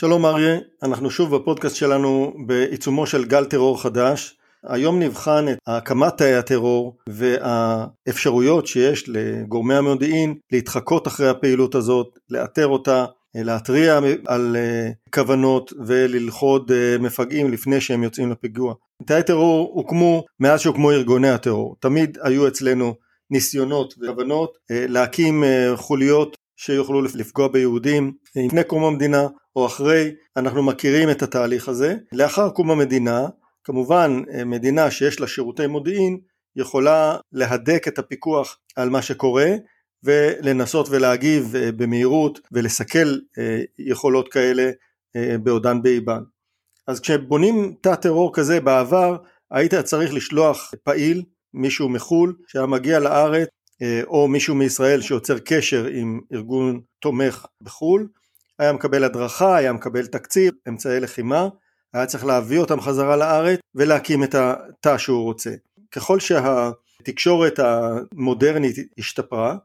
שלום אריה, אנחנו שוב בפודקאסט שלנו בעיצומו של גל טרור חדש. היום נבחן את הקמת תאי הטרור והאפשרויות שיש לגורמי המודיעין להתחקות אחרי הפעילות הזאת, לאתר אותה, להתריע על אה, כוונות וללכוד אה, מפגעים לפני שהם יוצאים לפיגוע. תאי טרור הוקמו מאז שהוקמו ארגוני הטרור, תמיד היו אצלנו ניסיונות וכוונות אה, להקים חוליות שיוכלו לפגוע ביהודים לפני קום המדינה או אחרי, אנחנו מכירים את התהליך הזה. לאחר קום המדינה, כמובן מדינה שיש לה שירותי מודיעין יכולה להדק את הפיקוח על מה שקורה ולנסות ולהגיב אה, במהירות ולסכל אה, יכולות כאלה אה, בעודן באיבן. אז כשבונים תא טרור כזה בעבר היית צריך לשלוח פעיל, מישהו מחו"ל שהיה מגיע לארץ או מישהו מישראל שיוצר קשר עם ארגון תומך בחו"ל, היה מקבל הדרכה, היה מקבל תקציב, אמצעי לחימה, היה צריך להביא אותם חזרה לארץ ולהקים את התא שהוא רוצה. ככל שהתקשורת המודרנית השתפרה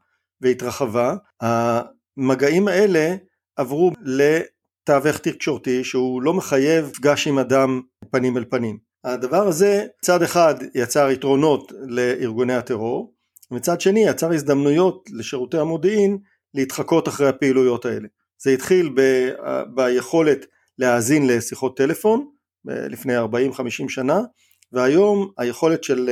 והתרחבה, המגעים האלה עברו לתווך תקשורתי שהוא לא מחייב מפגש עם אדם פנים אל פנים. הדבר הזה צד אחד יצר יתרונות לארגוני הטרור, מצד שני יצר הזדמנויות לשירותי המודיעין להתחקות אחרי הפעילויות האלה. זה התחיל ב, ביכולת להאזין לשיחות טלפון לפני 40-50 שנה והיום היכולת של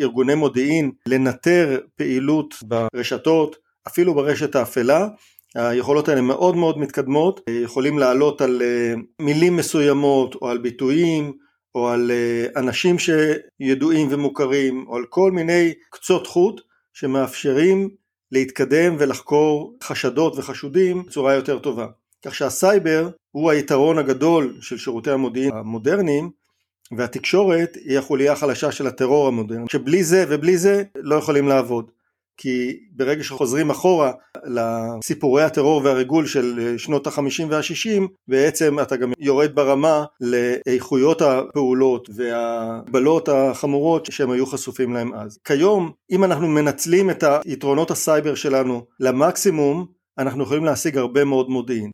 ארגוני מודיעין לנטר פעילות ברשתות אפילו ברשת האפלה היכולות האלה מאוד מאוד מתקדמות, יכולים לעלות על אה, מילים מסוימות או על ביטויים או על אה, אנשים שידועים ומוכרים או על כל מיני קצות חוט שמאפשרים להתקדם ולחקור חשדות וחשודים בצורה יותר טובה. כך שהסייבר הוא היתרון הגדול של שירותי המודיעין המודרניים והתקשורת היא החוליה החלשה של הטרור המודרני שבלי זה ובלי זה לא יכולים לעבוד. כי ברגע שחוזרים אחורה לסיפורי הטרור והריגול של שנות החמישים והשישים בעצם אתה גם יורד ברמה לאיכויות הפעולות והגבלות החמורות שהם היו חשופים להם אז. כיום אם אנחנו מנצלים את היתרונות הסייבר שלנו למקסימום אנחנו יכולים להשיג הרבה מאוד מודיעין.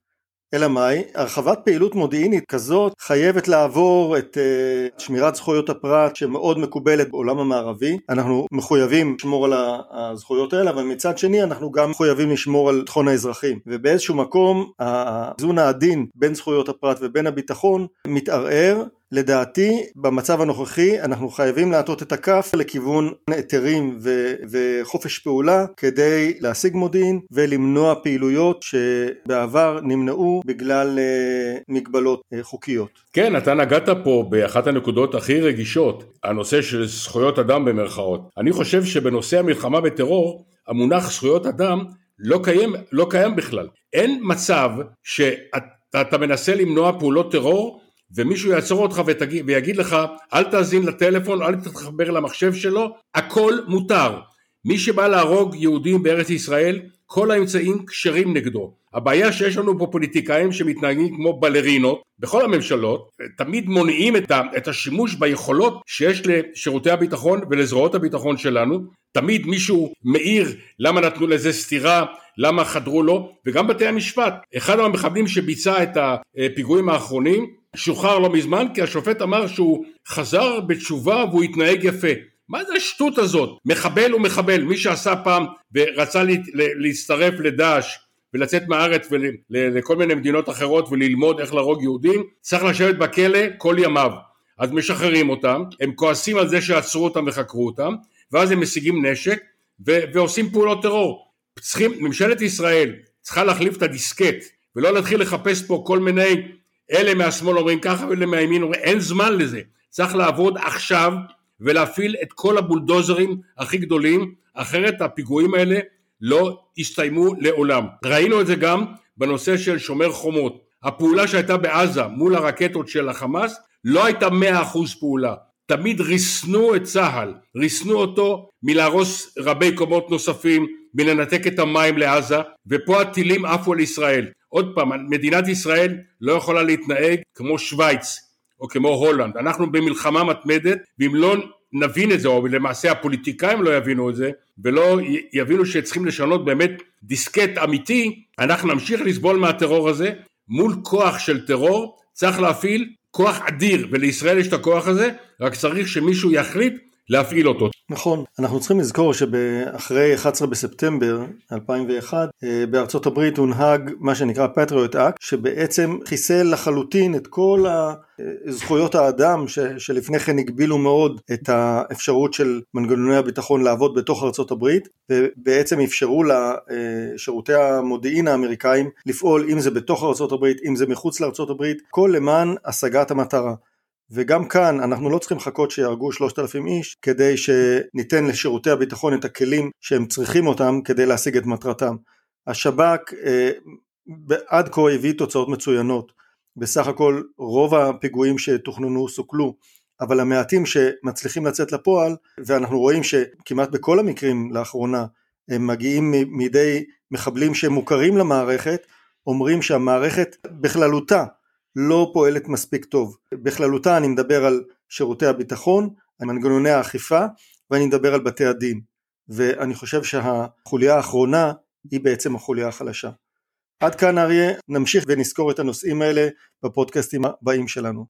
אלא מאי? הרחבת פעילות מודיעינית כזאת חייבת לעבור את uh, שמירת זכויות הפרט שמאוד מקובלת בעולם המערבי. אנחנו מחויבים לשמור על הזכויות האלה, אבל מצד שני אנחנו גם מחויבים לשמור על ביטחון האזרחים. ובאיזשהו מקום האיזון העדין בין זכויות הפרט ובין הביטחון מתערער לדעתי במצב הנוכחי אנחנו חייבים להטות את הכף לכיוון היתרים ו- וחופש פעולה כדי להשיג מודיעין ולמנוע פעילויות שבעבר נמנעו בגלל uh, מגבלות uh, חוקיות. כן, אתה נגעת פה באחת הנקודות הכי רגישות, הנושא של זכויות אדם במרכאות. אני חושב שבנושא המלחמה בטרור, המונח זכויות אדם לא קיים, לא קיים בכלל. אין מצב שאתה מנסה למנוע פעולות טרור ומישהו יעצור אותך ותגיד, ויגיד לך אל תאזין לטלפון, אל תתחבר למחשב שלו, הכל מותר. מי שבא להרוג יהודים בארץ ישראל, כל האמצעים כשרים נגדו. הבעיה שיש לנו פה פוליטיקאים שמתנהגים כמו בלרינות בכל הממשלות, תמיד מונעים את, ה, את השימוש ביכולות שיש לשירותי הביטחון ולזרועות הביטחון שלנו, תמיד מישהו מעיר למה נתנו לזה סטירה, למה חדרו לו, וגם בתי המשפט. אחד המחבלים שביצע את הפיגועים האחרונים שוחרר לא מזמן כי השופט אמר שהוא חזר בתשובה והוא התנהג יפה. מה זה השטות הזאת? מחבל הוא מחבל, מי שעשה פעם ורצה לה, להצטרף לדאעש ולצאת מהארץ ולכל מיני מדינות אחרות וללמוד איך להרוג יהודים, צריך לשבת בכלא כל ימיו. אז משחררים אותם, הם כועסים על זה שעצרו אותם וחקרו אותם, ואז הם משיגים נשק ו- ועושים פעולות טרור. צריכים, ממשלת ישראל צריכה להחליף את הדיסקט ולא להתחיל לחפש פה כל מיני אלה מהשמאל אומרים ככה ואלה מהימין אומרים אין זמן לזה. צריך לעבוד עכשיו ולהפעיל את כל הבולדוזרים הכי גדולים אחרת הפיגועים האלה לא יסתיימו לעולם. ראינו את זה גם בנושא של שומר חומות. הפעולה שהייתה בעזה מול הרקטות של החמאס לא הייתה מאה אחוז פעולה. תמיד ריסנו את צה"ל, ריסנו אותו מלהרוס רבי קומות נוספים, מלנתק את המים לעזה, ופה הטילים עפו על ישראל. עוד פעם, מדינת ישראל לא יכולה להתנהג כמו שווייץ או כמו הולנד, אנחנו במלחמה מתמדת ואם לא נבין את זה, או למעשה הפוליטיקאים לא יבינו את זה, ולא יבינו שצריכים לשנות באמת דיסקט אמיתי, אנחנו נמשיך לסבול מהטרור הזה, מול כוח של טרור צריך להפעיל כוח אדיר, ולישראל יש את הכוח הזה, רק צריך שמישהו יחליט להפעיל אותו. נכון, אנחנו צריכים לזכור שאחרי 11 בספטמבר 2001 אה, בארצות הברית הונהג מה שנקרא Patriot Act שבעצם חיסל לחלוטין את כל זכויות האדם ש, שלפני כן הגבילו מאוד את האפשרות של מנגנוני הביטחון לעבוד בתוך ארצות הברית ובעצם אפשרו לשירותי המודיעין האמריקאים לפעול אם זה בתוך ארצות הברית אם זה מחוץ לארצות הברית כל למען השגת המטרה וגם כאן אנחנו לא צריכים לחכות שיהרגו שלושת אלפים איש כדי שניתן לשירותי הביטחון את הכלים שהם צריכים אותם כדי להשיג את מטרתם. השב"כ אה, עד כה הביא תוצאות מצוינות, בסך הכל רוב הפיגועים שתוכננו סוכלו, אבל המעטים שמצליחים לצאת לפועל, ואנחנו רואים שכמעט בכל המקרים לאחרונה הם מגיעים מידי מחבלים שמוכרים למערכת, אומרים שהמערכת בכללותה לא פועלת מספיק טוב. בכללותה אני מדבר על שירותי הביטחון, על מנגנוני האכיפה ואני מדבר על בתי הדין. ואני חושב שהחוליה האחרונה היא בעצם החוליה החלשה. עד כאן אריה, נמשיך ונזכור את הנושאים האלה בפודקאסטים הבאים שלנו.